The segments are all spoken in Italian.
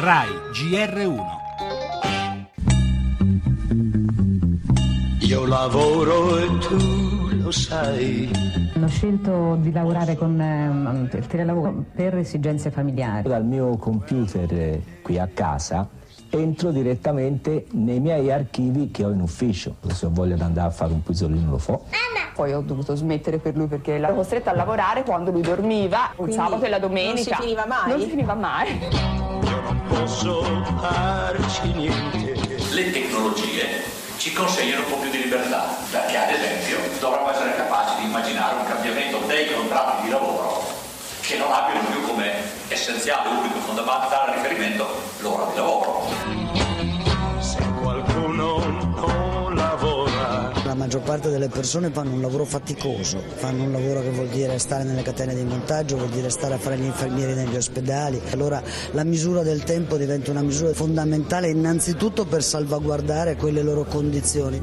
RAI GR1 Io lavoro e tu lo sai. Ho scelto di lavorare con eh, il telelavoro per esigenze familiari. Dal mio computer eh, qui a casa entro direttamente nei miei archivi che ho in ufficio. Se ho voglia di andare a fare un pisolino lo fa. Poi ho dovuto smettere per lui perché ero costretta a lavorare quando lui dormiva, il sabato e la domenica. non si finiva mai? Non si finiva mai. Posso farci niente. le tecnologie ci consegnano un po' più di libertà, perché ad esempio dovremmo essere capaci di immaginare un cambiamento dei contratti di lavoro che non abbiano più come essenziale, unico, fondamentale maggior parte delle persone fanno un lavoro faticoso, fanno un lavoro che vuol dire stare nelle catene di montaggio, vuol dire stare a fare gli infermieri negli ospedali. Allora la misura del tempo diventa una misura fondamentale innanzitutto per salvaguardare quelle loro condizioni.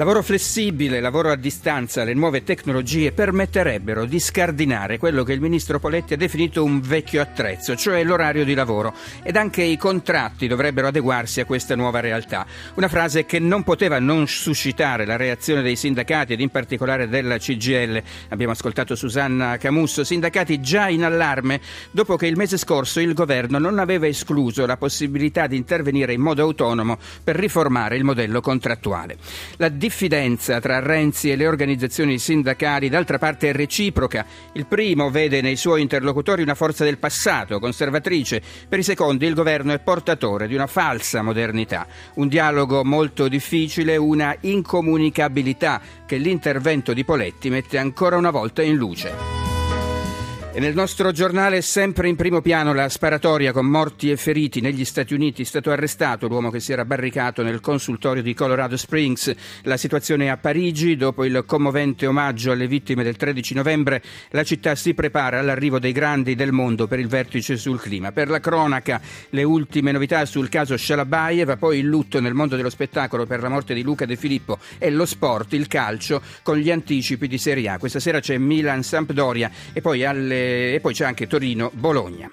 Lavoro flessibile, lavoro a distanza, le nuove tecnologie permetterebbero di scardinare quello che il ministro Poletti ha definito un vecchio attrezzo, cioè l'orario di lavoro, ed anche i contratti dovrebbero adeguarsi a questa nuova realtà. Una frase che non poteva non suscitare la reazione dei sindacati ed in particolare della CGL. Abbiamo ascoltato Susanna Camusso, sindacati già in allarme dopo che il mese scorso il governo non aveva escluso la possibilità di intervenire in modo autonomo per riformare il modello contrattuale. La diffidenza tra Renzi e le organizzazioni sindacali d'altra parte è reciproca. Il primo vede nei suoi interlocutori una forza del passato, conservatrice, per i secondi il governo è portatore di una falsa modernità, un dialogo molto difficile, una incomunicabilità che l'intervento di Poletti mette ancora una volta in luce. E nel nostro giornale sempre in primo piano la sparatoria con morti e feriti negli Stati Uniti. È stato arrestato l'uomo che si era barricato nel consultorio di Colorado Springs. La situazione a Parigi. Dopo il commovente omaggio alle vittime del 13 novembre, la città si prepara all'arrivo dei grandi del mondo per il vertice sul clima. Per la cronaca, le ultime novità sul caso Shalabayeva, poi il lutto nel mondo dello spettacolo per la morte di Luca De Filippo e lo sport, il calcio, con gli anticipi di Serie A. Questa sera c'è Milan-Sampdoria e poi alle e poi c'è anche Torino-Bologna.